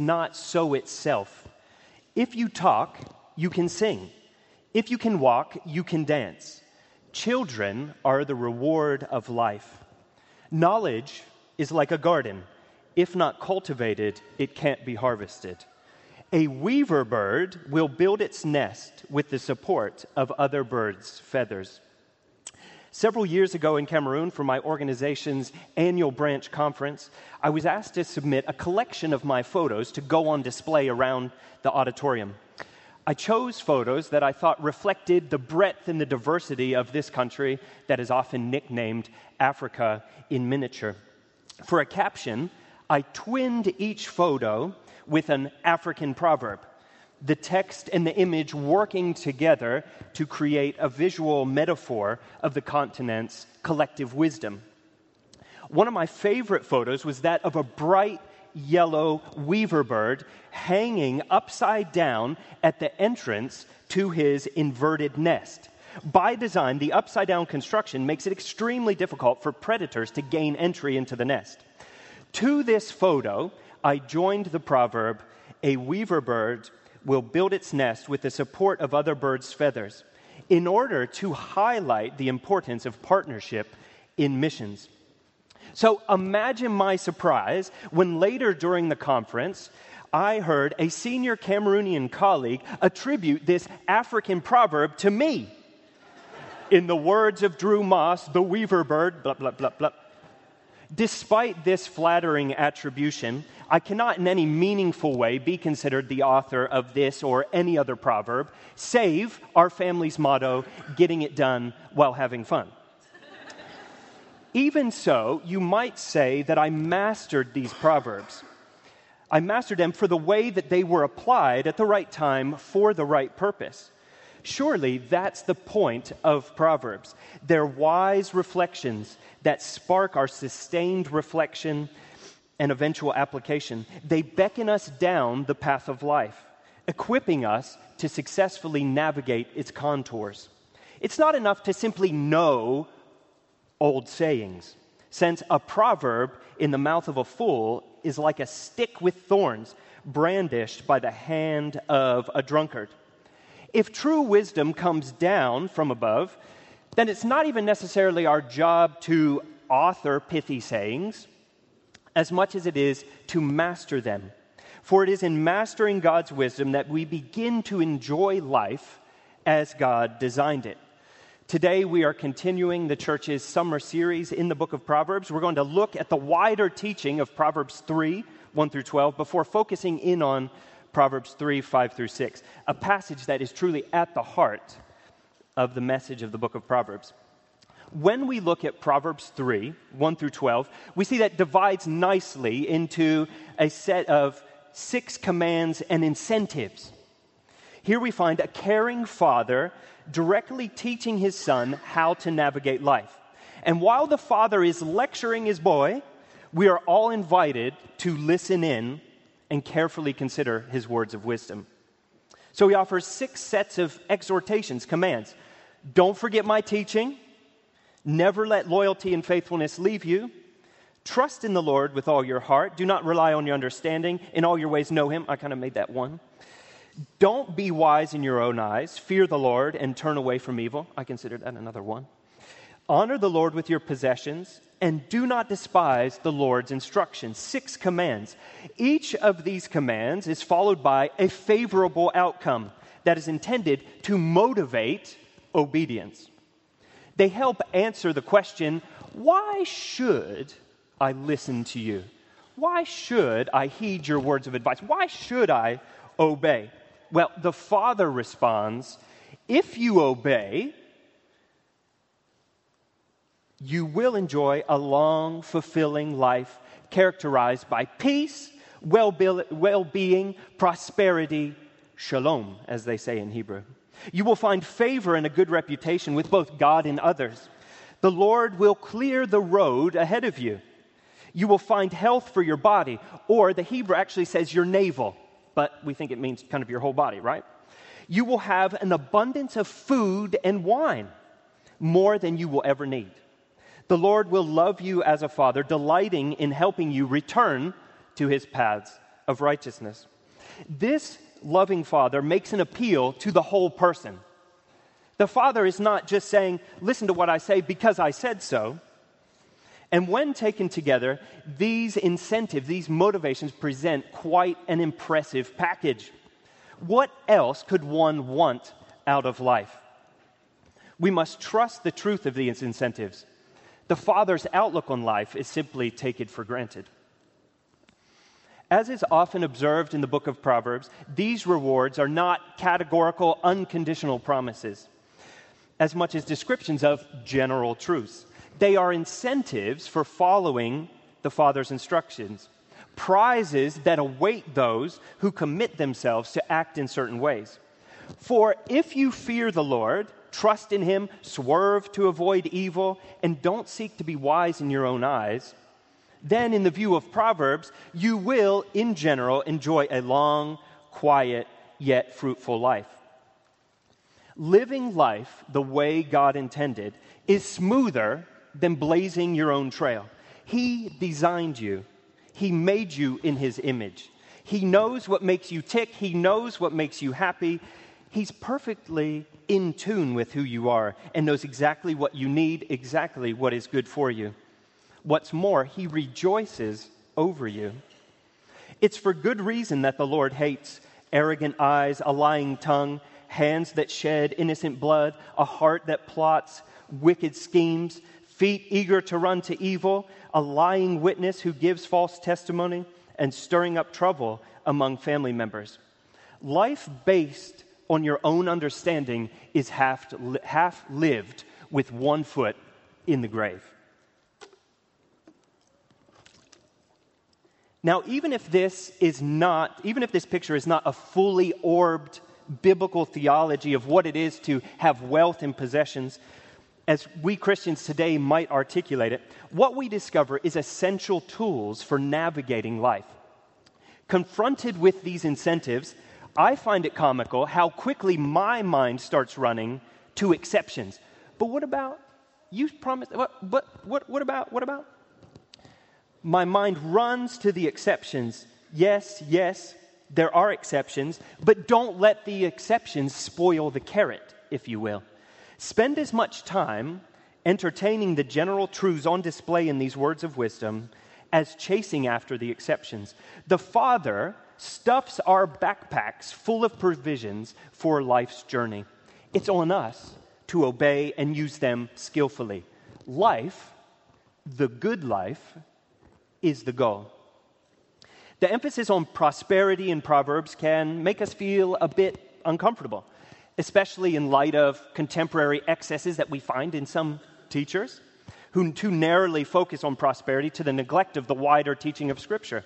not sow itself. If you talk, you can sing. If you can walk, you can dance. Children are the reward of life. Knowledge is like a garden. If not cultivated, it can't be harvested. A weaver bird will build its nest with the support of other birds' feathers. Several years ago in Cameroon, for my organization's annual branch conference, I was asked to submit a collection of my photos to go on display around the auditorium. I chose photos that I thought reflected the breadth and the diversity of this country that is often nicknamed Africa in miniature. For a caption, I twinned each photo with an African proverb the text and the image working together to create a visual metaphor of the continent's collective wisdom. One of my favorite photos was that of a bright yellow weaver bird hanging upside down at the entrance to his inverted nest. By design, the upside down construction makes it extremely difficult for predators to gain entry into the nest. To this photo, I joined the proverb, a weaver bird will build its nest with the support of other birds' feathers in order to highlight the importance of partnership in missions. So imagine my surprise when later during the conference, I heard a senior Cameroonian colleague attribute this African proverb to me. In the words of Drew Moss, the weaver bird, blah, blah, blah, blah. Despite this flattering attribution, I cannot in any meaningful way be considered the author of this or any other proverb, save our family's motto, getting it done while having fun. Even so, you might say that I mastered these proverbs. I mastered them for the way that they were applied at the right time for the right purpose. Surely that's the point of Proverbs. They're wise reflections that spark our sustained reflection and eventual application. They beckon us down the path of life, equipping us to successfully navigate its contours. It's not enough to simply know old sayings, since a proverb in the mouth of a fool is like a stick with thorns brandished by the hand of a drunkard. If true wisdom comes down from above, then it's not even necessarily our job to author pithy sayings as much as it is to master them. For it is in mastering God's wisdom that we begin to enjoy life as God designed it. Today, we are continuing the church's summer series in the book of Proverbs. We're going to look at the wider teaching of Proverbs 3 1 through 12 before focusing in on Proverbs 3 5 through 6, a passage that is truly at the heart of the message of the book of Proverbs when we look at Proverbs 3, 1 through 12, we see that divides nicely into a set of six commands and incentives. Here we find a caring father directly teaching his son how to navigate life. And while the father is lecturing his boy, we are all invited to listen in and carefully consider his words of wisdom. So he offers six sets of exhortations, commands. Don't forget my teaching. Never let loyalty and faithfulness leave you. Trust in the Lord with all your heart. Do not rely on your understanding. In all your ways, know him. I kind of made that one. Don't be wise in your own eyes. Fear the Lord and turn away from evil. I consider that another one. Honor the Lord with your possessions and do not despise the Lord's instructions. Six commands. Each of these commands is followed by a favorable outcome that is intended to motivate obedience. They help answer the question why should I listen to you? Why should I heed your words of advice? Why should I obey? Well, the father responds if you obey, you will enjoy a long, fulfilling life characterized by peace, well being, prosperity, shalom, as they say in Hebrew. You will find favor and a good reputation with both God and others. The Lord will clear the road ahead of you. You will find health for your body, or the Hebrew actually says your navel, but we think it means kind of your whole body, right? You will have an abundance of food and wine, more than you will ever need. The Lord will love you as a father, delighting in helping you return to his paths of righteousness. This loving father makes an appeal to the whole person. The father is not just saying, Listen to what I say because I said so. And when taken together, these incentives, these motivations present quite an impressive package. What else could one want out of life? We must trust the truth of these incentives. The father's outlook on life is simply take it for granted. As is often observed in the book of Proverbs, these rewards are not categorical, unconditional promises, as much as descriptions of general truths. They are incentives for following the Father's instructions, prizes that await those who commit themselves to act in certain ways. For if you fear the Lord, trust in Him, swerve to avoid evil, and don't seek to be wise in your own eyes, then, in the view of Proverbs, you will, in general, enjoy a long, quiet, yet fruitful life. Living life the way God intended is smoother than blazing your own trail. He designed you, He made you in His image. He knows what makes you tick, He knows what makes you happy. He's perfectly in tune with who you are and knows exactly what you need, exactly what is good for you. What's more, he rejoices over you. It's for good reason that the Lord hates arrogant eyes, a lying tongue, hands that shed innocent blood, a heart that plots wicked schemes, feet eager to run to evil, a lying witness who gives false testimony, and stirring up trouble among family members. Life based on your own understanding is half, half lived with one foot in the grave. Now, even if this is not, even if this picture is not a fully orbed biblical theology of what it is to have wealth and possessions, as we Christians today might articulate it, what we discover is essential tools for navigating life. Confronted with these incentives, I find it comical how quickly my mind starts running to exceptions. But what about you promised what, what, what, what about what about my mind runs to the exceptions. Yes, yes, there are exceptions, but don't let the exceptions spoil the carrot, if you will. Spend as much time entertaining the general truths on display in these words of wisdom as chasing after the exceptions. The Father stuffs our backpacks full of provisions for life's journey. It's on us to obey and use them skillfully. Life, the good life, is the goal. The emphasis on prosperity in Proverbs can make us feel a bit uncomfortable, especially in light of contemporary excesses that we find in some teachers who too narrowly focus on prosperity to the neglect of the wider teaching of Scripture.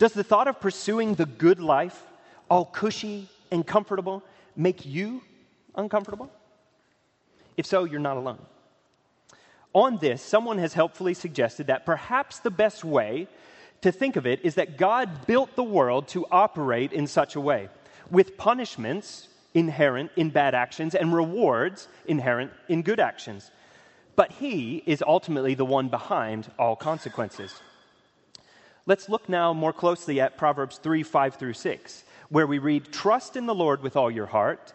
Does the thought of pursuing the good life, all cushy and comfortable, make you uncomfortable? If so, you're not alone. On this, someone has helpfully suggested that perhaps the best way to think of it is that God built the world to operate in such a way, with punishments inherent in bad actions and rewards inherent in good actions. But He is ultimately the one behind all consequences. Let's look now more closely at Proverbs 3 5 through 6, where we read, Trust in the Lord with all your heart.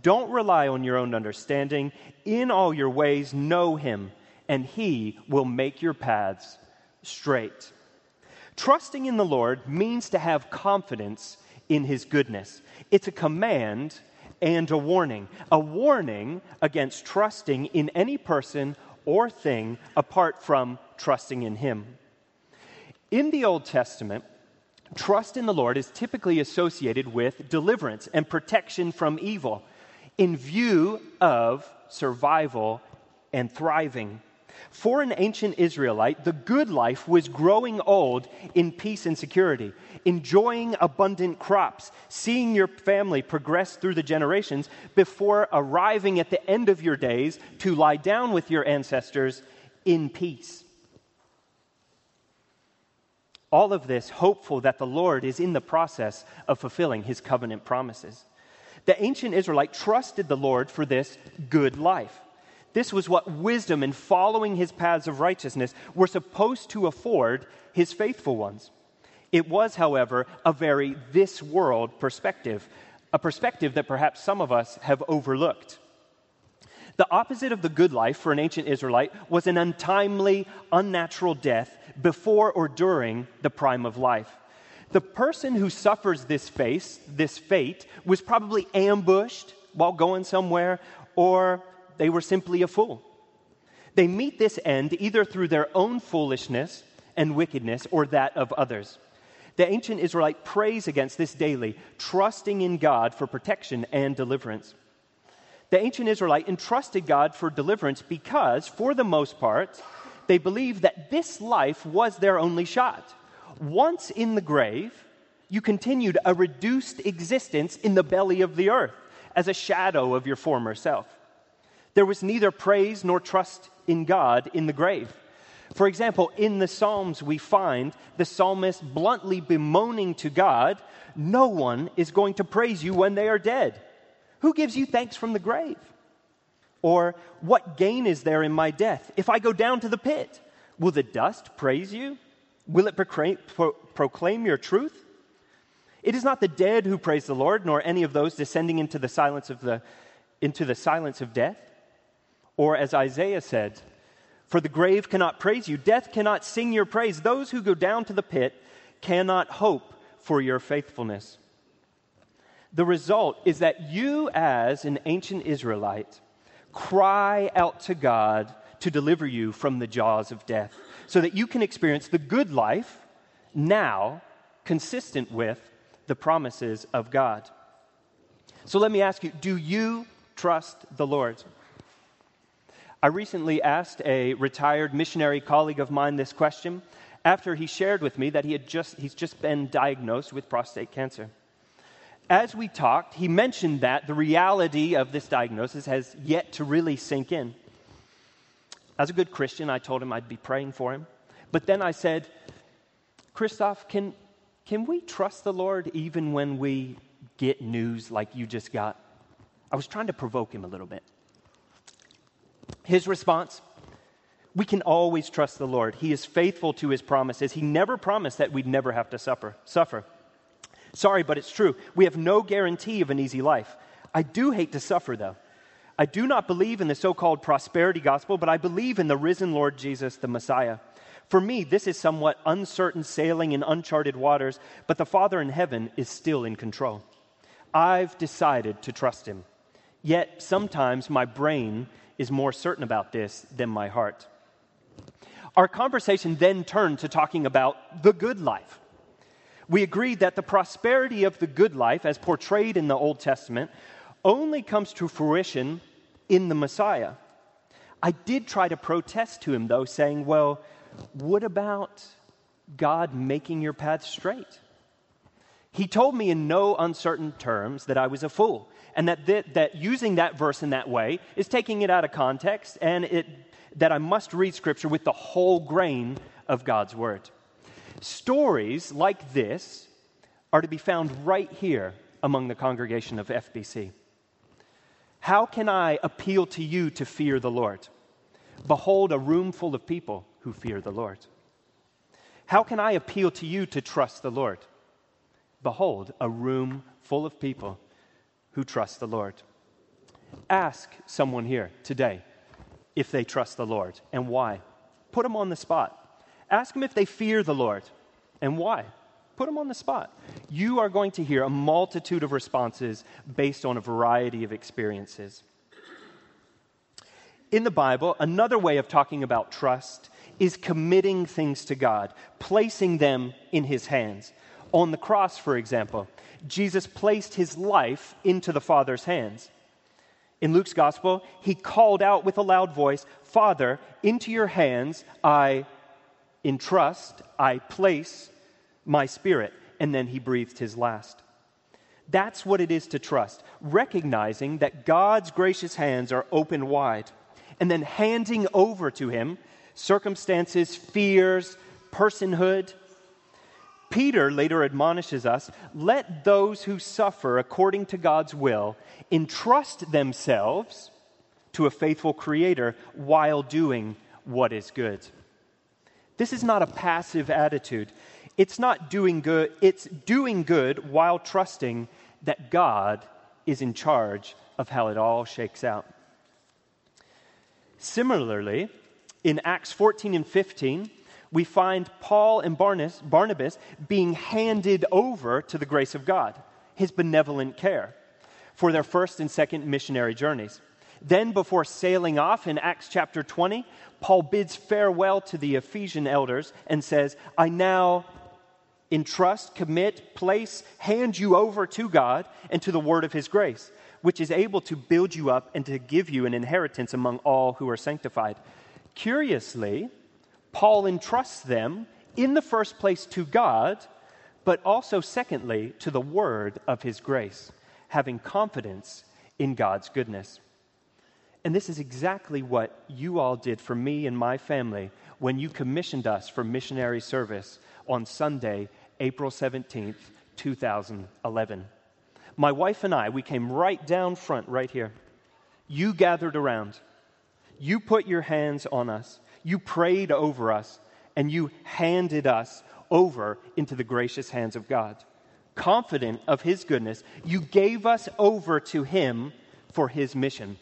Don't rely on your own understanding. In all your ways, know Him and he will make your paths straight. Trusting in the Lord means to have confidence in his goodness. It's a command and a warning. A warning against trusting in any person or thing apart from trusting in him. In the Old Testament, trust in the Lord is typically associated with deliverance and protection from evil in view of survival and thriving. For an ancient Israelite, the good life was growing old in peace and security, enjoying abundant crops, seeing your family progress through the generations before arriving at the end of your days to lie down with your ancestors in peace. All of this hopeful that the Lord is in the process of fulfilling his covenant promises. The ancient Israelite trusted the Lord for this good life. This was what wisdom and following his paths of righteousness were supposed to afford his faithful ones. It was, however, a very this world perspective, a perspective that perhaps some of us have overlooked. The opposite of the good life for an ancient Israelite was an untimely, unnatural death before or during the prime of life. The person who suffers this face, this fate, was probably ambushed while going somewhere, or they were simply a fool. They meet this end either through their own foolishness and wickedness or that of others. The ancient Israelite prays against this daily, trusting in God for protection and deliverance. The ancient Israelite entrusted God for deliverance because, for the most part, they believed that this life was their only shot. Once in the grave, you continued a reduced existence in the belly of the earth as a shadow of your former self. There was neither praise nor trust in God in the grave. For example, in the Psalms, we find the psalmist bluntly bemoaning to God, No one is going to praise you when they are dead. Who gives you thanks from the grave? Or, What gain is there in my death? If I go down to the pit, will the dust praise you? Will it proclaim, pro- proclaim your truth? It is not the dead who praise the Lord, nor any of those descending into the silence of, the, into the silence of death. Or, as Isaiah said, For the grave cannot praise you, death cannot sing your praise. Those who go down to the pit cannot hope for your faithfulness. The result is that you, as an ancient Israelite, cry out to God to deliver you from the jaws of death so that you can experience the good life now consistent with the promises of God. So let me ask you do you trust the Lord? I recently asked a retired missionary colleague of mine this question after he shared with me that he had just, he's just been diagnosed with prostate cancer. As we talked, he mentioned that the reality of this diagnosis has yet to really sink in. As a good Christian, I told him I'd be praying for him. But then I said, Christoph, can, can we trust the Lord even when we get news like you just got? I was trying to provoke him a little bit. His response we can always trust the Lord. He is faithful to his promises. He never promised that we'd never have to suffer. suffer. Sorry, but it's true. We have no guarantee of an easy life. I do hate to suffer, though. I do not believe in the so called prosperity gospel, but I believe in the risen Lord Jesus, the Messiah. For me, this is somewhat uncertain sailing in uncharted waters, but the Father in heaven is still in control. I've decided to trust him. Yet sometimes my brain is more certain about this than my heart. Our conversation then turned to talking about the good life. We agreed that the prosperity of the good life, as portrayed in the Old Testament, only comes to fruition in the Messiah. I did try to protest to him, though, saying, Well, what about God making your path straight? He told me in no uncertain terms that I was a fool, and that, that, that using that verse in that way is taking it out of context, and it, that I must read Scripture with the whole grain of God's Word. Stories like this are to be found right here among the congregation of FBC. How can I appeal to you to fear the Lord? Behold, a room full of people who fear the Lord. How can I appeal to you to trust the Lord? Behold, a room full of people who trust the Lord. Ask someone here today if they trust the Lord and why. Put them on the spot. Ask them if they fear the Lord and why. Put them on the spot. You are going to hear a multitude of responses based on a variety of experiences. In the Bible, another way of talking about trust is committing things to God, placing them in His hands. On the cross, for example, Jesus placed his life into the Father's hands. In Luke's gospel, he called out with a loud voice, Father, into your hands I entrust, I place my spirit. And then he breathed his last. That's what it is to trust, recognizing that God's gracious hands are open wide, and then handing over to him circumstances, fears, personhood. Peter later admonishes us let those who suffer according to God's will entrust themselves to a faithful Creator while doing what is good. This is not a passive attitude. It's not doing good, it's doing good while trusting that God is in charge of how it all shakes out. Similarly, in Acts 14 and 15, we find Paul and Barnabas being handed over to the grace of God, his benevolent care, for their first and second missionary journeys. Then, before sailing off in Acts chapter 20, Paul bids farewell to the Ephesian elders and says, I now entrust, commit, place, hand you over to God and to the word of his grace, which is able to build you up and to give you an inheritance among all who are sanctified. Curiously, Paul entrusts them in the first place to God, but also, secondly, to the word of his grace, having confidence in God's goodness. And this is exactly what you all did for me and my family when you commissioned us for missionary service on Sunday, April 17th, 2011. My wife and I, we came right down front, right here. You gathered around. You put your hands on us. You prayed over us. And you handed us over into the gracious hands of God. Confident of His goodness, you gave us over to Him for His mission.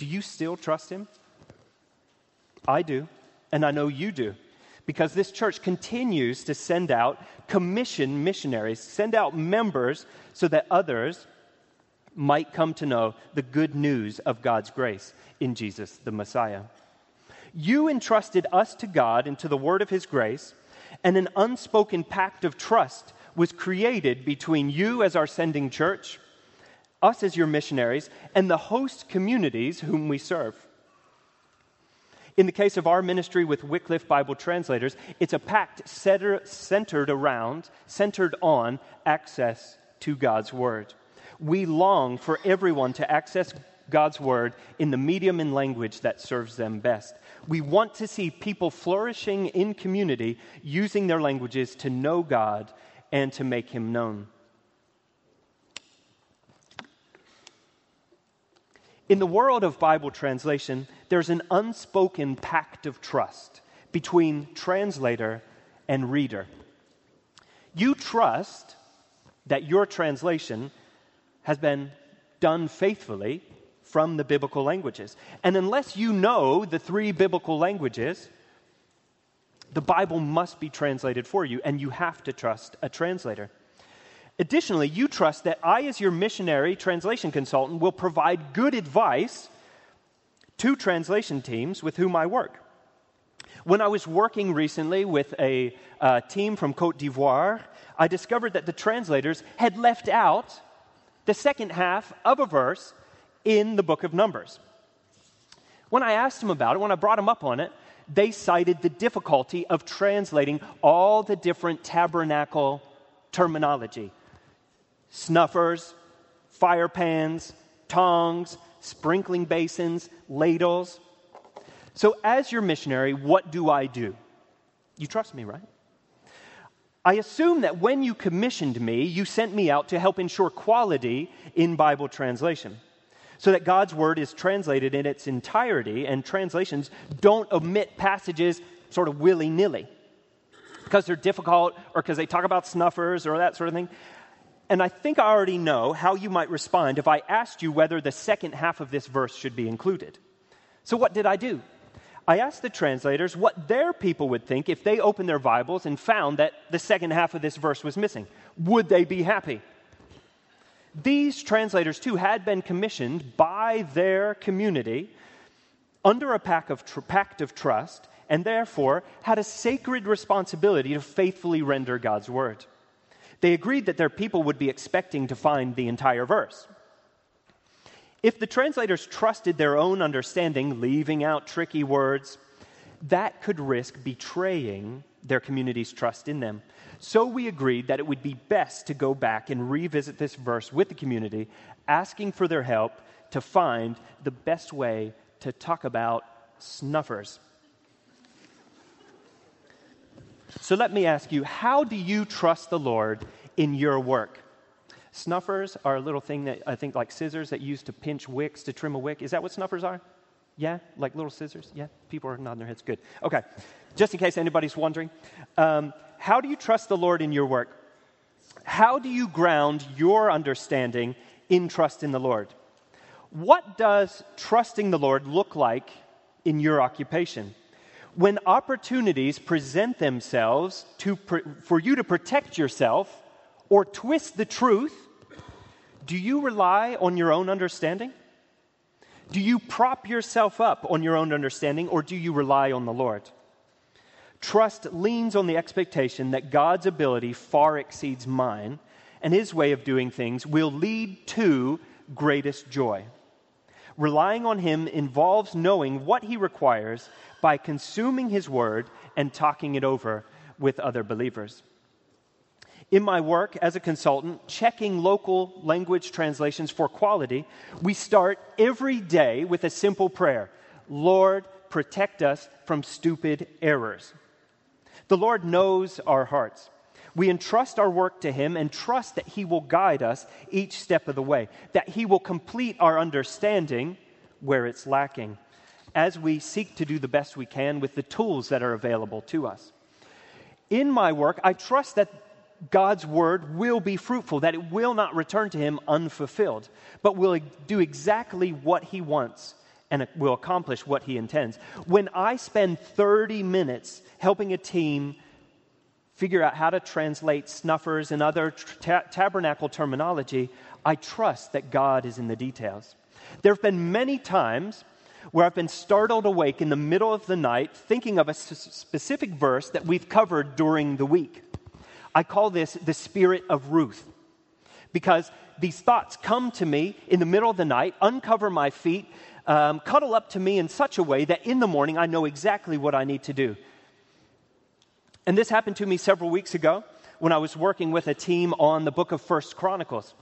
Do you still trust Him? I do, and I know you do because this church continues to send out commission missionaries, send out members so that others might come to know the good news of God's grace in Jesus the Messiah. You entrusted us to God and to the word of his grace, and an unspoken pact of trust was created between you as our sending church, us as your missionaries, and the host communities whom we serve. In the case of our ministry with Wycliffe Bible translators, it's a pact centered around, centered on access to God's Word. We long for everyone to access God's Word in the medium and language that serves them best. We want to see people flourishing in community using their languages to know God and to make Him known. In the world of Bible translation, there's an unspoken pact of trust between translator and reader. You trust that your translation has been done faithfully from the biblical languages. And unless you know the three biblical languages, the Bible must be translated for you, and you have to trust a translator. Additionally, you trust that I, as your missionary translation consultant, will provide good advice to translation teams with whom I work. When I was working recently with a uh, team from Cote d'Ivoire, I discovered that the translators had left out the second half of a verse in the book of Numbers. When I asked them about it, when I brought them up on it, they cited the difficulty of translating all the different tabernacle terminology snuffers, fire pans, tongs, sprinkling basins, ladles. So, as your missionary, what do I do? You trust me, right? I assume that when you commissioned me, you sent me out to help ensure quality in Bible translation so that God's word is translated in its entirety and translations don't omit passages sort of willy nilly because they're difficult or because they talk about snuffers or that sort of thing. And I think I already know how you might respond if I asked you whether the second half of this verse should be included. So, what did I do? I asked the translators what their people would think if they opened their Bibles and found that the second half of this verse was missing. Would they be happy? These translators, too, had been commissioned by their community under a pact of, tr- pact of trust and therefore had a sacred responsibility to faithfully render God's word. They agreed that their people would be expecting to find the entire verse. If the translators trusted their own understanding, leaving out tricky words, that could risk betraying their community's trust in them. So we agreed that it would be best to go back and revisit this verse with the community, asking for their help to find the best way to talk about snuffers. So let me ask you how do you trust the Lord in your work? Snuffers are a little thing that I think like scissors that used to pinch wicks to trim a wick. Is that what snuffers are? Yeah? Like little scissors? Yeah? People are nodding their heads. Good. Okay. Just in case anybody's wondering. Um, how do you trust the Lord in your work? How do you ground your understanding in trust in the Lord? What does trusting the Lord look like in your occupation? When opportunities present themselves to, for you to protect yourself or twist the truth, do you rely on your own understanding? Do you prop yourself up on your own understanding or do you rely on the Lord? Trust leans on the expectation that God's ability far exceeds mine, and his way of doing things will lead to greatest joy. Relying on him involves knowing what he requires by consuming his word and talking it over with other believers. In my work as a consultant, checking local language translations for quality, we start every day with a simple prayer Lord, protect us from stupid errors. The Lord knows our hearts. We entrust our work to Him and trust that He will guide us each step of the way, that He will complete our understanding where it's lacking, as we seek to do the best we can with the tools that are available to us. In my work, I trust that God's word will be fruitful, that it will not return to Him unfulfilled, but will do exactly what He wants and will accomplish what he intends. When I spend 30 minutes helping a team figure out how to translate snuffers and other ta- tabernacle terminology, I trust that God is in the details. There have been many times where I've been startled awake in the middle of the night thinking of a s- specific verse that we've covered during the week. I call this the spirit of Ruth because these thoughts come to me in the middle of the night, uncover my feet, um, cuddle up to me in such a way that in the morning I know exactly what I need to do. And this happened to me several weeks ago when I was working with a team on the book of First Chronicles.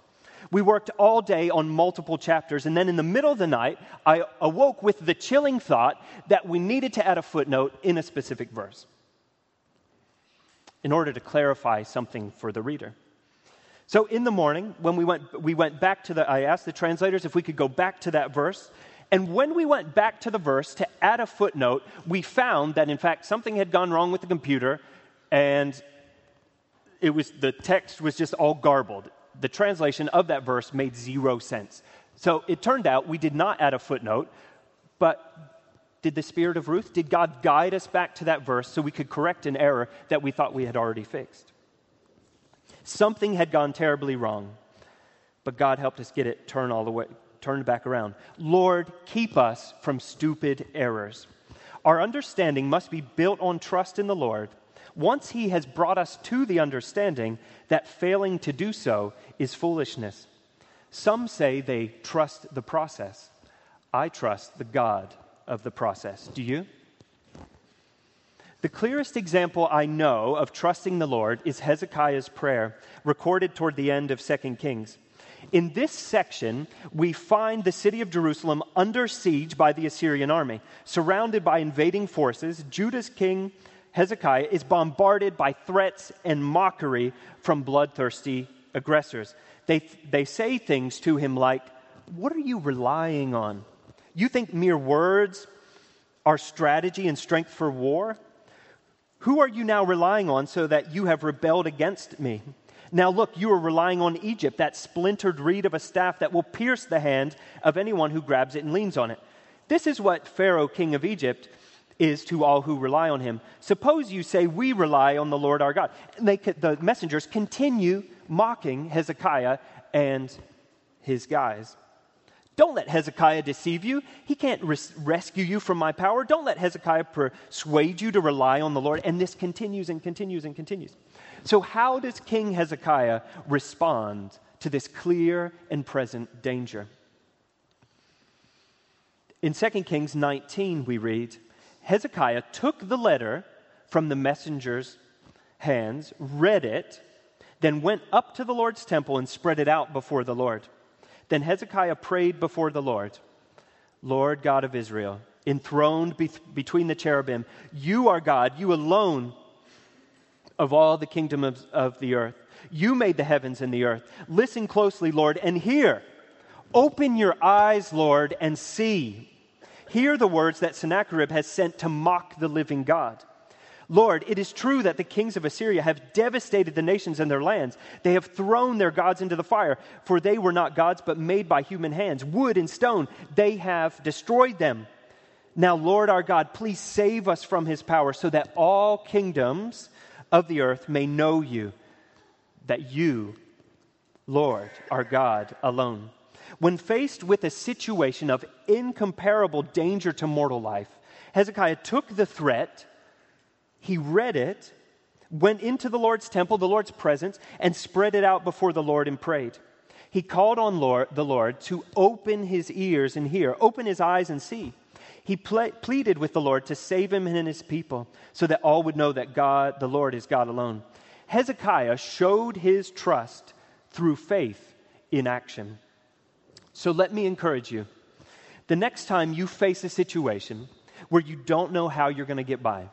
We worked all day on multiple chapters, and then in the middle of the night, I awoke with the chilling thought that we needed to add a footnote in a specific verse in order to clarify something for the reader. So in the morning, when we went, we went back to the, I asked the translators if we could go back to that verse, and when we went back to the verse to add a footnote, we found that in fact something had gone wrong with the computer and it was the text was just all garbled. The translation of that verse made zero sense. So it turned out we did not add a footnote, but did the Spirit of Ruth, did God guide us back to that verse so we could correct an error that we thought we had already fixed? Something had gone terribly wrong, but God helped us get it turned all the way, turned back around. Lord, keep us from stupid errors. Our understanding must be built on trust in the Lord. Once He has brought us to the understanding that failing to do so is foolishness. Some say they trust the process. I trust the God of the process. Do you? The clearest example I know of trusting the Lord is Hezekiah's prayer, recorded toward the end of 2 Kings. In this section, we find the city of Jerusalem under siege by the Assyrian army. Surrounded by invading forces, Judah's king Hezekiah is bombarded by threats and mockery from bloodthirsty aggressors. They, they say things to him like, What are you relying on? You think mere words are strategy and strength for war? Who are you now relying on so that you have rebelled against me? Now, look, you are relying on Egypt, that splintered reed of a staff that will pierce the hand of anyone who grabs it and leans on it. This is what Pharaoh, king of Egypt, is to all who rely on him. Suppose you say, We rely on the Lord our God. And they, the messengers continue mocking Hezekiah and his guys. Don't let Hezekiah deceive you. He can't res- rescue you from my power. Don't let Hezekiah persuade you to rely on the Lord. And this continues and continues and continues. So, how does King Hezekiah respond to this clear and present danger? In 2 Kings 19, we read Hezekiah took the letter from the messenger's hands, read it, then went up to the Lord's temple and spread it out before the Lord. Then Hezekiah prayed before the Lord Lord God of Israel, enthroned be- between the cherubim, you are God, you alone of all the kingdom of, of the earth. You made the heavens and the earth. Listen closely, Lord, and hear. Open your eyes, Lord, and see. Hear the words that Sennacherib has sent to mock the living God. Lord, it is true that the kings of Assyria have devastated the nations and their lands. They have thrown their gods into the fire, for they were not gods, but made by human hands. Wood and stone, they have destroyed them. Now, Lord our God, please save us from his power, so that all kingdoms of the earth may know you, that you, Lord, our God alone. When faced with a situation of incomparable danger to mortal life, Hezekiah took the threat he read it, went into the Lord's temple, the Lord's presence, and spread it out before the Lord and prayed. He called on Lord, the Lord to open his ears and hear, open his eyes and see. He ple- pleaded with the Lord to save him and his people so that all would know that God, the Lord, is God alone. Hezekiah showed his trust through faith in action. So let me encourage you. The next time you face a situation where you don't know how you're going to get by,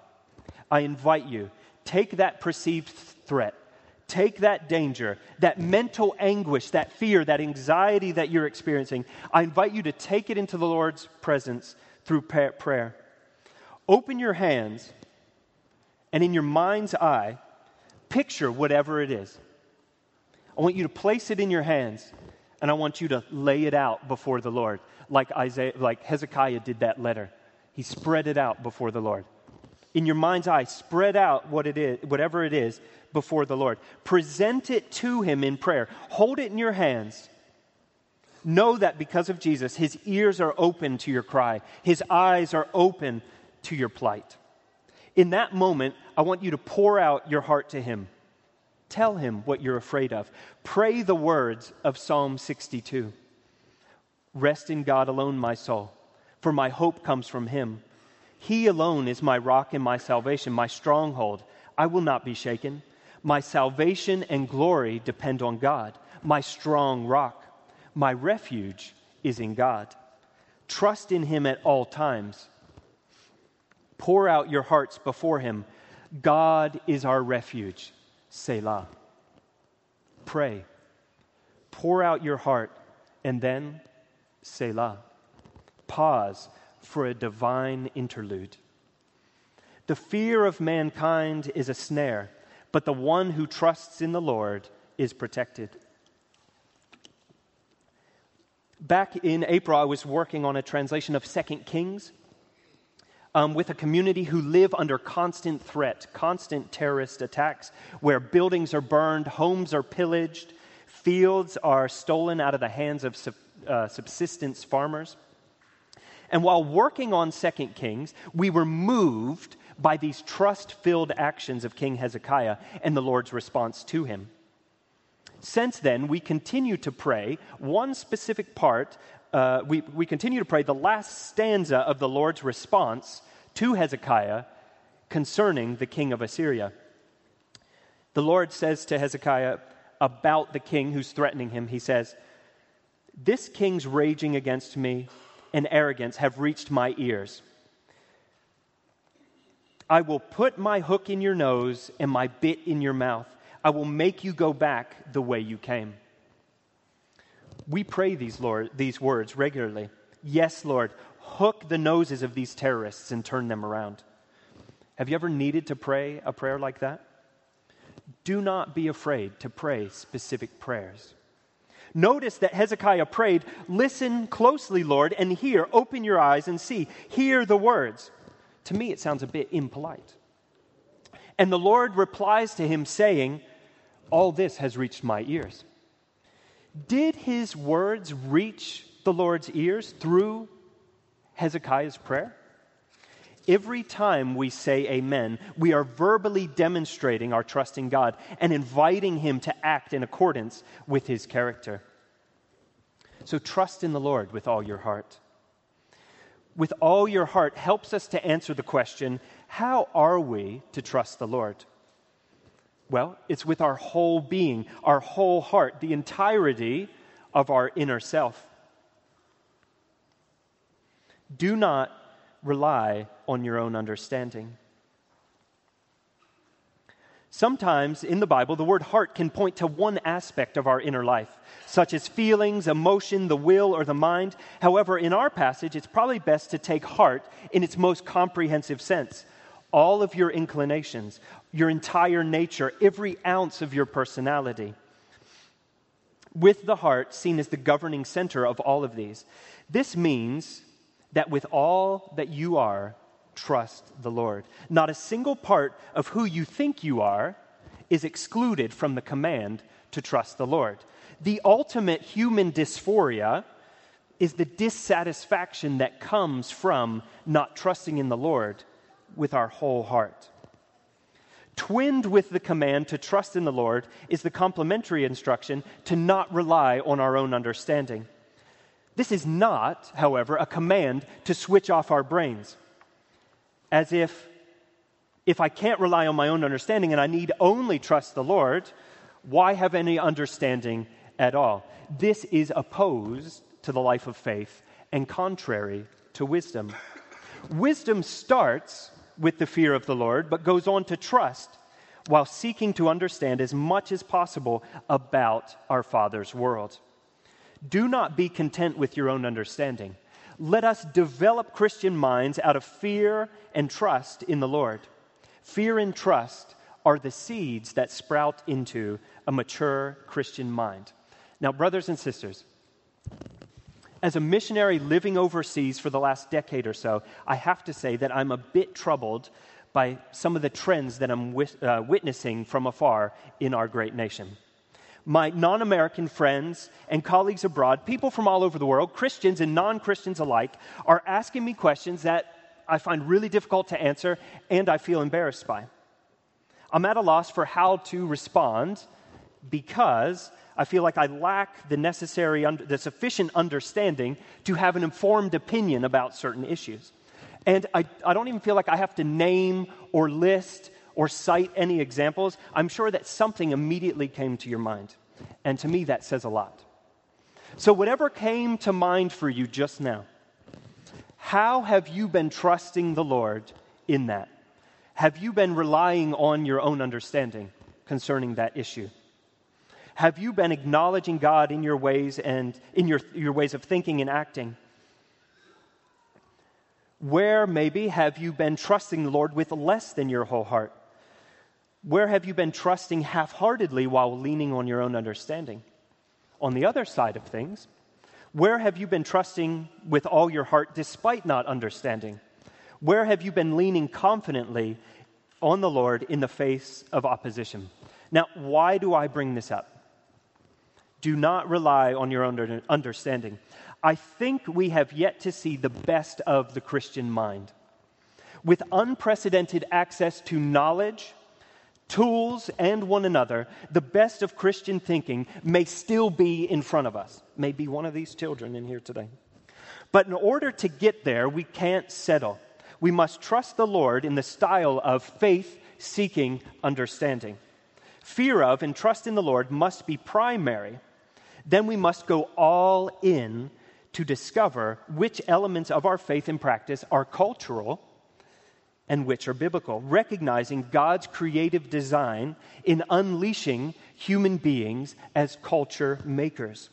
I invite you, take that perceived threat, take that danger, that mental anguish, that fear, that anxiety that you're experiencing. I invite you to take it into the Lord's presence through prayer. Open your hands and in your mind's eye, picture whatever it is. I want you to place it in your hands and I want you to lay it out before the Lord, like Isaiah, like Hezekiah did that letter. He spread it out before the Lord in your mind's eye, spread out what it is, whatever it is before the Lord. Present it to Him in prayer. Hold it in your hands. Know that because of Jesus, His ears are open to your cry, His eyes are open to your plight. In that moment, I want you to pour out your heart to Him. Tell Him what you're afraid of. Pray the words of Psalm 62 Rest in God alone, my soul, for my hope comes from Him. He alone is my rock and my salvation, my stronghold. I will not be shaken. My salvation and glory depend on God, my strong rock. My refuge is in God. Trust in Him at all times. Pour out your hearts before Him. God is our refuge. Selah. Pray. Pour out your heart and then Selah. Pause for a divine interlude. The fear of mankind is a snare, but the one who trusts in the Lord is protected. Back in April, I was working on a translation of Second Kings um, with a community who live under constant threat, constant terrorist attacks, where buildings are burned, homes are pillaged, fields are stolen out of the hands of sub, uh, subsistence farmers. And while working on Second Kings, we were moved by these trust filled actions of King Hezekiah and the Lord's response to him. Since then, we continue to pray one specific part, uh, we, we continue to pray the last stanza of the Lord's response to Hezekiah concerning the king of Assyria. The Lord says to Hezekiah about the king who's threatening him, He says, This king's raging against me and arrogance have reached my ears. I will put my hook in your nose and my bit in your mouth. I will make you go back the way you came. We pray these, Lord, these words regularly. Yes, Lord, hook the noses of these terrorists and turn them around. Have you ever needed to pray a prayer like that? Do not be afraid to pray specific prayers. Notice that Hezekiah prayed, Listen closely, Lord, and hear. Open your eyes and see. Hear the words. To me, it sounds a bit impolite. And the Lord replies to him, saying, All this has reached my ears. Did his words reach the Lord's ears through Hezekiah's prayer? Every time we say amen, we are verbally demonstrating our trust in God and inviting Him to act in accordance with His character. So trust in the Lord with all your heart. With all your heart helps us to answer the question how are we to trust the Lord? Well, it's with our whole being, our whole heart, the entirety of our inner self. Do not rely on your own understanding. Sometimes in the Bible, the word heart can point to one aspect of our inner life, such as feelings, emotion, the will, or the mind. However, in our passage, it's probably best to take heart in its most comprehensive sense all of your inclinations, your entire nature, every ounce of your personality. With the heart seen as the governing center of all of these. This means that with all that you are, trust the Lord. Not a single part of who you think you are is excluded from the command to trust the Lord. The ultimate human dysphoria is the dissatisfaction that comes from not trusting in the Lord with our whole heart. Twinned with the command to trust in the Lord is the complementary instruction to not rely on our own understanding. This is not, however, a command to switch off our brains, as if if I can't rely on my own understanding and I need only trust the Lord, why have any understanding at all? This is opposed to the life of faith and contrary to wisdom. Wisdom starts with the fear of the Lord, but goes on to trust while seeking to understand as much as possible about our Father's world. Do not be content with your own understanding. Let us develop Christian minds out of fear and trust in the Lord. Fear and trust are the seeds that sprout into a mature Christian mind. Now, brothers and sisters, as a missionary living overseas for the last decade or so, I have to say that I'm a bit troubled by some of the trends that I'm wis- uh, witnessing from afar in our great nation. My non American friends and colleagues abroad, people from all over the world, Christians and non Christians alike, are asking me questions that I find really difficult to answer and I feel embarrassed by. I'm at a loss for how to respond because I feel like I lack the necessary, the sufficient understanding to have an informed opinion about certain issues. And I, I don't even feel like I have to name or list or cite any examples. I'm sure that something immediately came to your mind. And to me, that says a lot. So, whatever came to mind for you just now, how have you been trusting the Lord in that? Have you been relying on your own understanding concerning that issue? Have you been acknowledging God in your ways and in your, your ways of thinking and acting? Where, maybe, have you been trusting the Lord with less than your whole heart? Where have you been trusting half heartedly while leaning on your own understanding? On the other side of things, where have you been trusting with all your heart despite not understanding? Where have you been leaning confidently on the Lord in the face of opposition? Now, why do I bring this up? Do not rely on your understanding. I think we have yet to see the best of the Christian mind. With unprecedented access to knowledge, tools, and one another, the best of Christian thinking may still be in front of us. May be one of these children in here today. But in order to get there, we can't settle. We must trust the Lord in the style of faith seeking understanding. Fear of and trust in the Lord must be primary then we must go all in to discover which elements of our faith and practice are cultural and which are biblical, recognizing God's creative design in unleashing human beings as culture makers.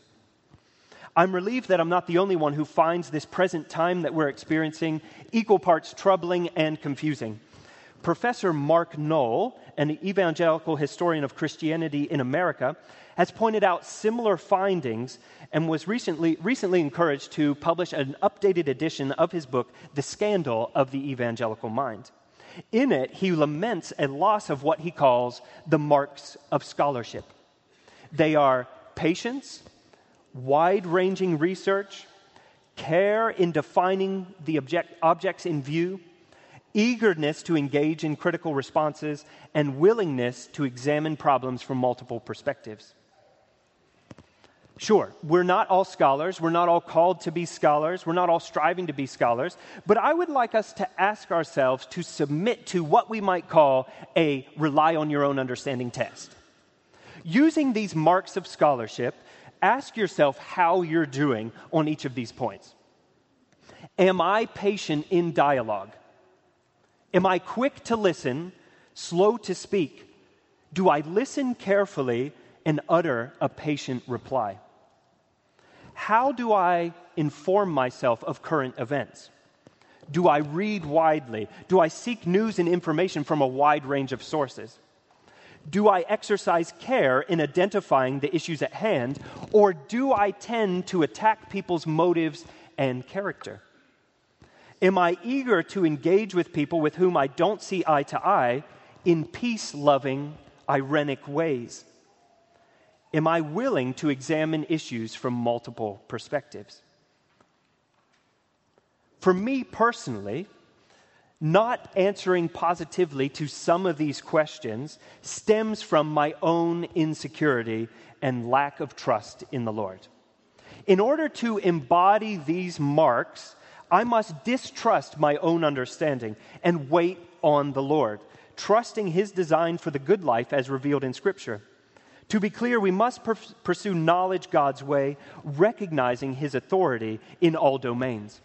I'm relieved that I'm not the only one who finds this present time that we're experiencing equal parts troubling and confusing. Professor Mark Noll, an evangelical historian of Christianity in America, has pointed out similar findings and was recently, recently encouraged to publish an updated edition of his book, The Scandal of the Evangelical Mind. In it, he laments a loss of what he calls the marks of scholarship. They are patience, wide ranging research, care in defining the object, objects in view, eagerness to engage in critical responses, and willingness to examine problems from multiple perspectives. Sure, we're not all scholars. We're not all called to be scholars. We're not all striving to be scholars. But I would like us to ask ourselves to submit to what we might call a rely on your own understanding test. Using these marks of scholarship, ask yourself how you're doing on each of these points. Am I patient in dialogue? Am I quick to listen, slow to speak? Do I listen carefully and utter a patient reply? How do I inform myself of current events? Do I read widely? Do I seek news and information from a wide range of sources? Do I exercise care in identifying the issues at hand, or do I tend to attack people's motives and character? Am I eager to engage with people with whom I don't see eye to eye in peace loving, irenic ways? Am I willing to examine issues from multiple perspectives? For me personally, not answering positively to some of these questions stems from my own insecurity and lack of trust in the Lord. In order to embody these marks, I must distrust my own understanding and wait on the Lord, trusting His design for the good life as revealed in Scripture. To be clear, we must per- pursue knowledge God's way, recognizing His authority in all domains.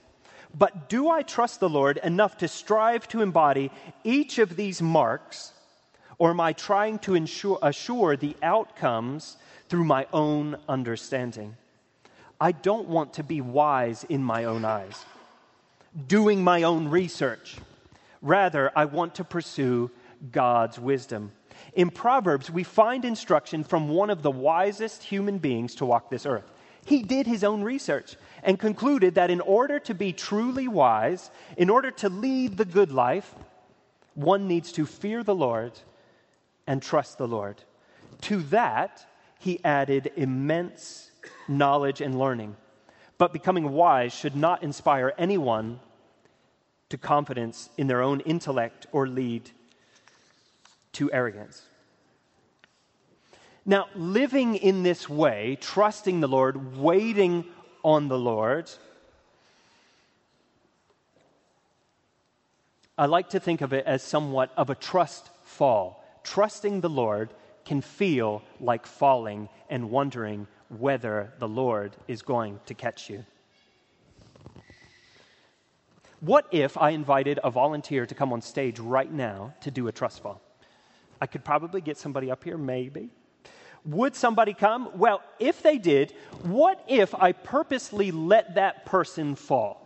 But do I trust the Lord enough to strive to embody each of these marks, or am I trying to ensure, assure the outcomes through my own understanding? I don't want to be wise in my own eyes, doing my own research. Rather, I want to pursue God's wisdom. In Proverbs, we find instruction from one of the wisest human beings to walk this earth. He did his own research and concluded that in order to be truly wise, in order to lead the good life, one needs to fear the Lord and trust the Lord. To that, he added immense knowledge and learning. But becoming wise should not inspire anyone to confidence in their own intellect or lead to arrogance. Now, living in this way, trusting the Lord, waiting on the Lord, I like to think of it as somewhat of a trust fall. Trusting the Lord can feel like falling and wondering whether the Lord is going to catch you. What if I invited a volunteer to come on stage right now to do a trust fall? I could probably get somebody up here, maybe. Would somebody come? Well, if they did, what if I purposely let that person fall?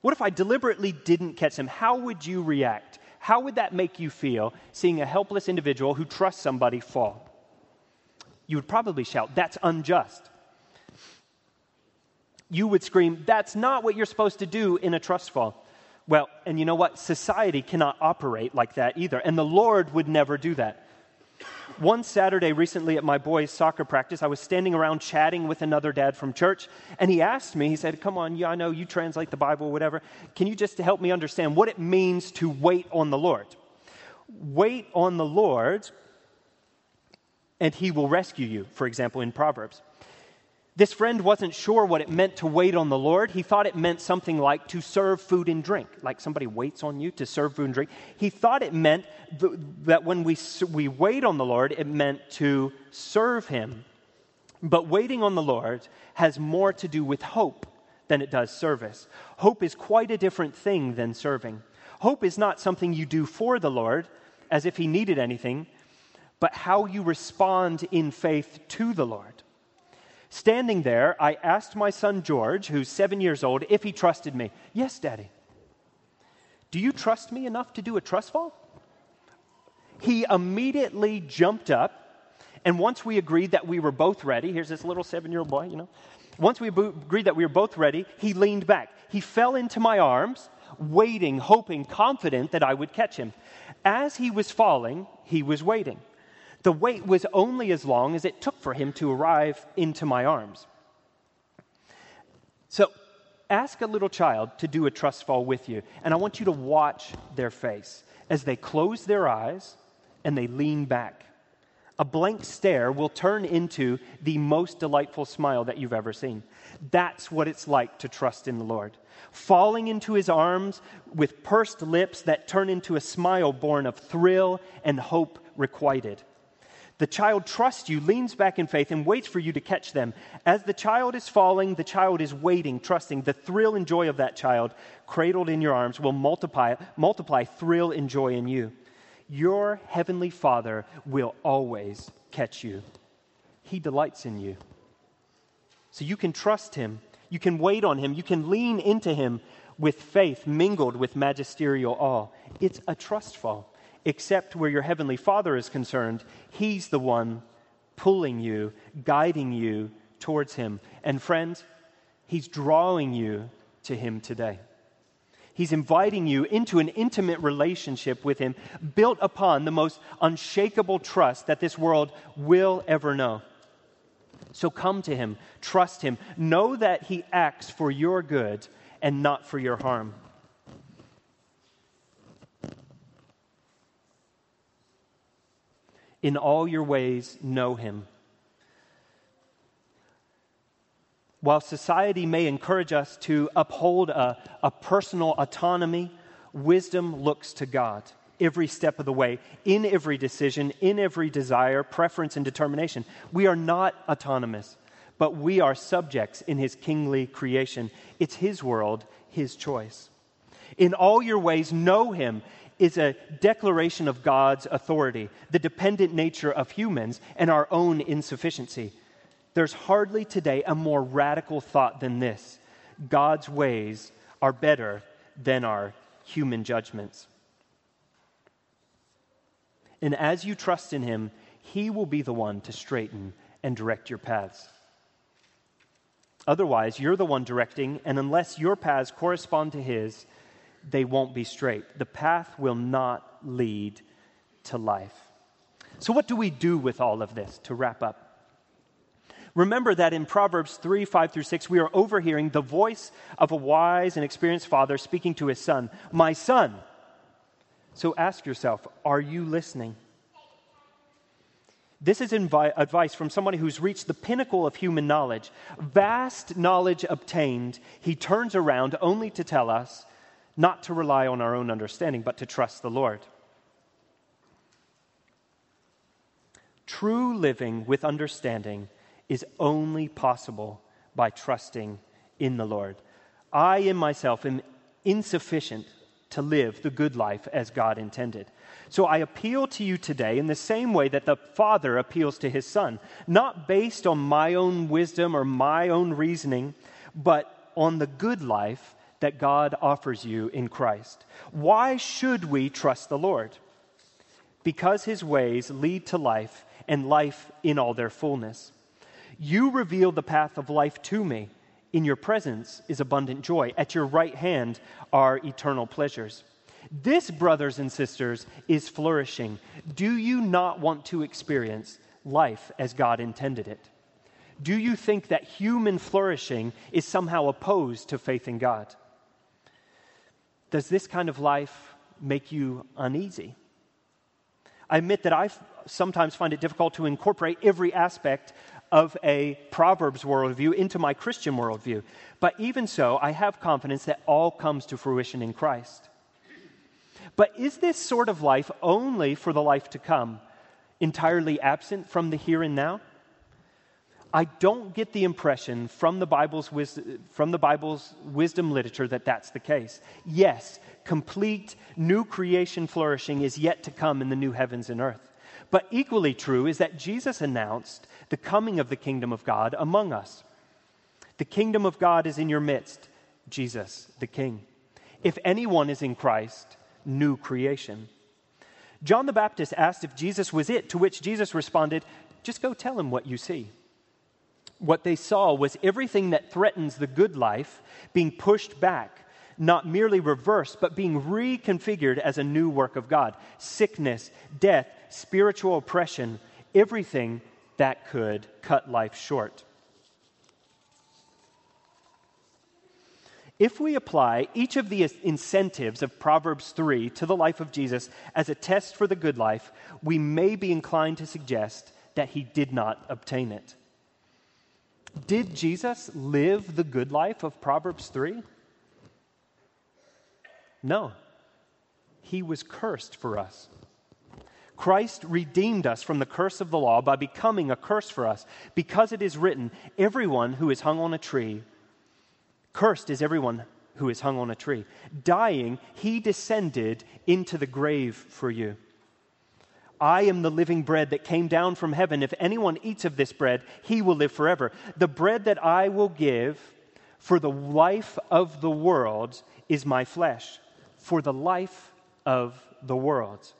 What if I deliberately didn't catch them? How would you react? How would that make you feel seeing a helpless individual who trusts somebody fall? You would probably shout, That's unjust. You would scream, That's not what you're supposed to do in a trust fall. Well, and you know what? Society cannot operate like that either. And the Lord would never do that. One Saturday recently at my boys' soccer practice, I was standing around chatting with another dad from church, and he asked me, he said, Come on, yeah, I know you translate the Bible, whatever. Can you just help me understand what it means to wait on the Lord? Wait on the Lord, and he will rescue you, for example, in Proverbs. This friend wasn't sure what it meant to wait on the Lord. He thought it meant something like to serve food and drink, like somebody waits on you to serve food and drink. He thought it meant th- that when we, we wait on the Lord, it meant to serve Him. But waiting on the Lord has more to do with hope than it does service. Hope is quite a different thing than serving. Hope is not something you do for the Lord as if He needed anything, but how you respond in faith to the Lord. Standing there, I asked my son George, who's seven years old, if he trusted me. Yes, Daddy. Do you trust me enough to do a trust fall? He immediately jumped up, and once we agreed that we were both ready, here's this little seven year old boy, you know. Once we agreed that we were both ready, he leaned back. He fell into my arms, waiting, hoping, confident that I would catch him. As he was falling, he was waiting. The wait was only as long as it took for him to arrive into my arms. So, ask a little child to do a trust fall with you, and I want you to watch their face as they close their eyes and they lean back. A blank stare will turn into the most delightful smile that you've ever seen. That's what it's like to trust in the Lord. Falling into his arms with pursed lips that turn into a smile born of thrill and hope requited. The child trusts you, leans back in faith, and waits for you to catch them. As the child is falling, the child is waiting, trusting. The thrill and joy of that child, cradled in your arms, will multiply, multiply thrill and joy in you. Your heavenly Father will always catch you. He delights in you. So you can trust him You can wait on him. You can lean into him with faith mingled with magisterial awe. It's a trust fall. Except where your heavenly Father is concerned, he's the one pulling you, guiding you towards him. And friend, he's drawing you to him today. He's inviting you into an intimate relationship with Him built upon the most unshakable trust that this world will ever know. So come to Him, trust Him, know that He acts for your good and not for your harm. In all your ways, know Him While society may encourage us to uphold a, a personal autonomy, wisdom looks to God every step of the way, in every decision, in every desire, preference, and determination. We are not autonomous, but we are subjects in His kingly creation. It's His world, His choice. In all your ways, know Him is a declaration of God's authority, the dependent nature of humans, and our own insufficiency. There's hardly today a more radical thought than this God's ways are better than our human judgments. And as you trust in Him, He will be the one to straighten and direct your paths. Otherwise, you're the one directing, and unless your paths correspond to His, they won't be straight. The path will not lead to life. So, what do we do with all of this to wrap up? Remember that in Proverbs 3 5 through 6, we are overhearing the voice of a wise and experienced father speaking to his son, My son. So ask yourself, are you listening? This is invi- advice from somebody who's reached the pinnacle of human knowledge. Vast knowledge obtained, he turns around only to tell us not to rely on our own understanding, but to trust the Lord. True living with understanding is only possible by trusting in the Lord. I in myself am insufficient to live the good life as God intended. So I appeal to you today in the same way that the Father appeals to his Son, not based on my own wisdom or my own reasoning, but on the good life that God offers you in Christ. Why should we trust the Lord? Because his ways lead to life and life in all their fullness. You reveal the path of life to me. In your presence is abundant joy. At your right hand are eternal pleasures. This, brothers and sisters, is flourishing. Do you not want to experience life as God intended it? Do you think that human flourishing is somehow opposed to faith in God? Does this kind of life make you uneasy? I admit that I sometimes find it difficult to incorporate every aspect of a Proverbs worldview into my Christian worldview. But even so, I have confidence that all comes to fruition in Christ. But is this sort of life only for the life to come, entirely absent from the here and now? I don't get the impression from the Bible's, from the Bible's wisdom literature that that's the case. Yes, complete new creation flourishing is yet to come in the new heavens and earth. But equally true is that Jesus announced the coming of the kingdom of God among us. The kingdom of God is in your midst, Jesus, the King. If anyone is in Christ, new creation. John the Baptist asked if Jesus was it, to which Jesus responded, Just go tell him what you see. What they saw was everything that threatens the good life being pushed back not merely reversed, but being reconfigured as a new work of God. Sickness, death, spiritual oppression, everything that could cut life short. If we apply each of the incentives of Proverbs 3 to the life of Jesus as a test for the good life, we may be inclined to suggest that he did not obtain it. Did Jesus live the good life of Proverbs 3? No. He was cursed for us. Christ redeemed us from the curse of the law by becoming a curse for us, because it is written, Everyone who is hung on a tree, cursed is everyone who is hung on a tree. Dying, he descended into the grave for you. I am the living bread that came down from heaven. If anyone eats of this bread, he will live forever. The bread that I will give For the life of the world is my flesh, for the life of the world.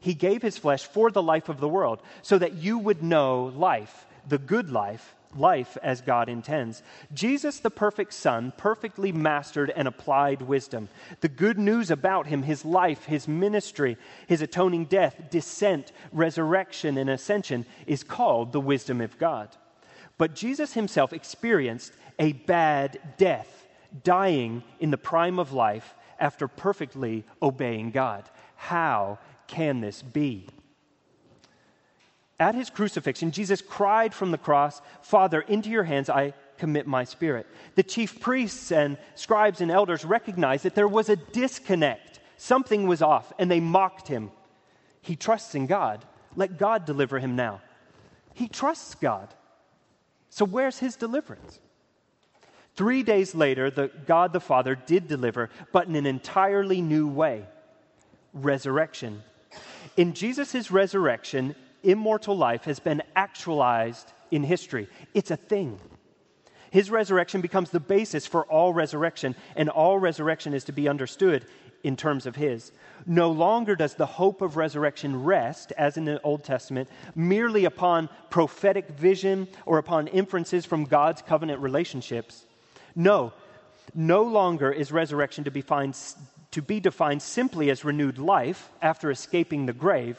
He gave his flesh for the life of the world, so that you would know life, the good life, life as God intends. Jesus, the perfect Son, perfectly mastered and applied wisdom. The good news about him, his life, his ministry, his atoning death, descent, resurrection, and ascension, is called the wisdom of God. But Jesus himself experienced a bad death, dying in the prime of life after perfectly obeying God. How can this be? At his crucifixion, Jesus cried from the cross, Father, into your hands I commit my spirit. The chief priests and scribes and elders recognized that there was a disconnect. Something was off, and they mocked him. He trusts in God. Let God deliver him now. He trusts God. So, where's his deliverance? Three days later, the God the Father did deliver, but in an entirely new way resurrection. In Jesus' resurrection, immortal life has been actualized in history. It's a thing. His resurrection becomes the basis for all resurrection, and all resurrection is to be understood in terms of His. No longer does the hope of resurrection rest, as in the Old Testament, merely upon prophetic vision or upon inferences from God's covenant relationships. No, no longer is resurrection to be, find, to be defined simply as renewed life after escaping the grave.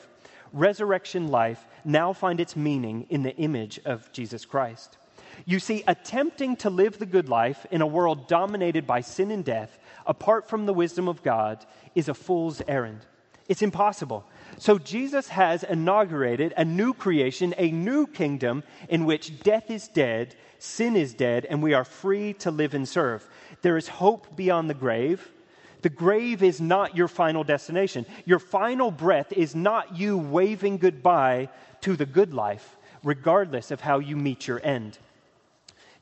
Resurrection life now find its meaning in the image of Jesus Christ. You see, attempting to live the good life in a world dominated by sin and death, apart from the wisdom of God, is a fool's errand. It's impossible. So Jesus has inaugurated a new creation, a new kingdom in which death is dead, sin is dead, and we are free to live and serve. There is hope beyond the grave. The grave is not your final destination. Your final breath is not you waving goodbye to the good life, regardless of how you meet your end.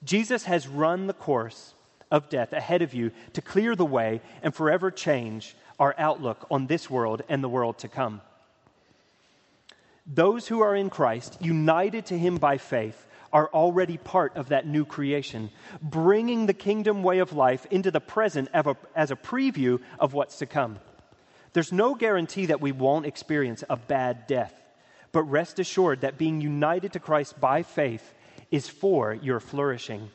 Jesus has run the course of death ahead of you to clear the way and forever change our outlook on this world and the world to come. Those who are in Christ, united to him by faith, are already part of that new creation, bringing the kingdom way of life into the present as a preview of what's to come. There's no guarantee that we won't experience a bad death, but rest assured that being united to Christ by faith is for your flourishing.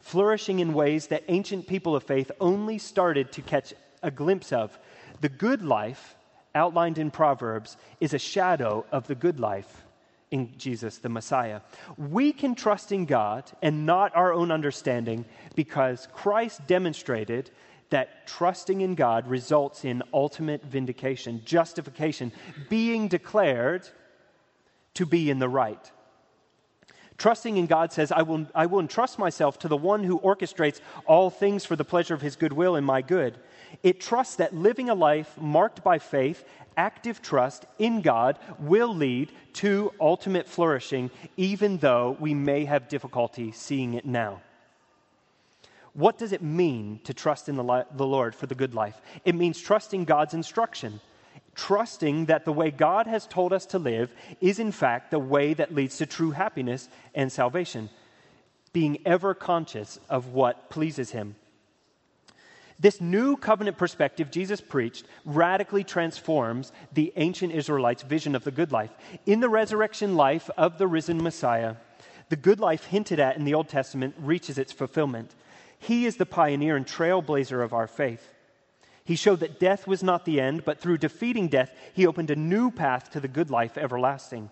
Flourishing in ways that ancient people of faith only started to catch a glimpse of. The good life outlined in Proverbs is a shadow of the good life in Jesus, the Messiah. We can trust in God and not our own understanding because Christ demonstrated that trusting in God results in ultimate vindication, justification, being declared to be in the right. Trusting in God says, I will, I will entrust myself to the one who orchestrates all things for the pleasure of his goodwill and my good. It trusts that living a life marked by faith, active trust in God, will lead to ultimate flourishing, even though we may have difficulty seeing it now. What does it mean to trust in the, li- the Lord for the good life? It means trusting God's instruction trusting that the way God has told us to live is, in fact, the way that leads to true happiness and salvation, being ever conscious of what pleases Him. This new covenant perspective Jesus preached radically transforms the ancient Israelites' vision of the good life. In the resurrection life of the risen Messiah, the good life hinted at in the Old Testament reaches its fulfillment. He is the pioneer and trailblazer of our faith. He showed that death was not the end, but through defeating death, he opened a new path to the good life everlasting.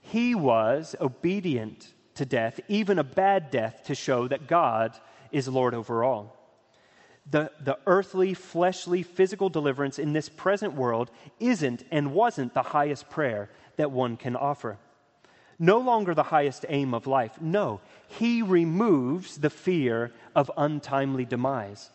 He was obedient to death, even a bad death, to show that God is Lord over all. The, the earthly, fleshly, physical deliverance in this present world isn't and wasn't the highest prayer that one can offer. No longer the highest aim of life. No, he removes the fear of untimely demise.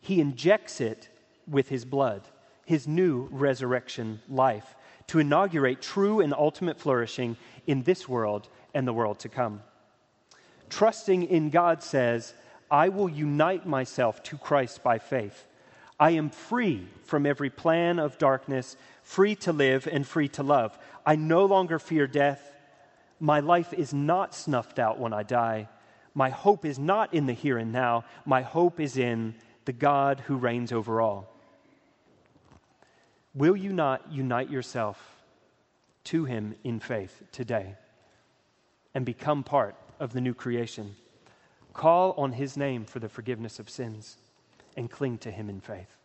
He injects it with his blood, his new resurrection life, to inaugurate true and ultimate flourishing in this world and the world to come. Trusting in God says, I will unite myself to Christ by faith. I am free from every plan of darkness, free to live and free to love. I no longer fear death. My life is not snuffed out when I die. My hope is not in the here and now, my hope is in the God who reigns over all. Will you not unite yourself to him in faith today and become part of the new creation? Call on his name for the forgiveness of sins and cling to him in faith.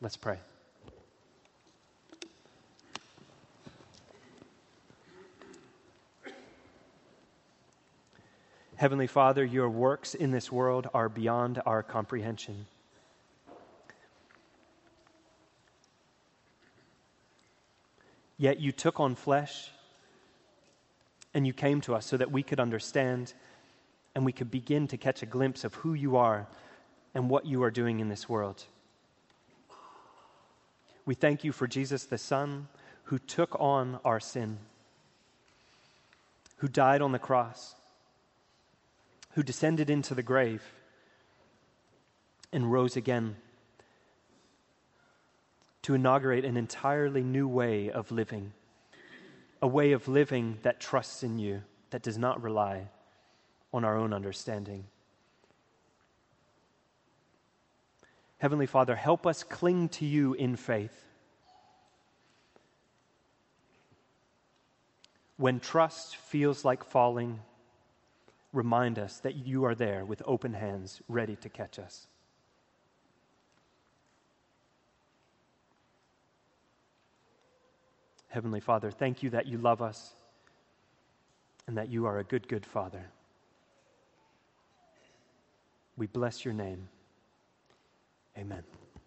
Let's pray. Heavenly Father, your works in this world are beyond our comprehension. Yet you took on flesh and you came to us so that we could understand and we could begin to catch a glimpse of who you are and what you are doing in this world. We thank you for Jesus the Son who took on our sin, who died on the cross who descended into the grave and rose again to inaugurate an entirely new way of living, a way of living that trusts in you, that does not rely on our own understanding. Heavenly Father, help us cling to you in faith. When trust feels like falling, remind us that you are there with open hands, ready to catch us. Heavenly Father, thank you that you love us and that you are a good, good Father. We bless your name. Amen.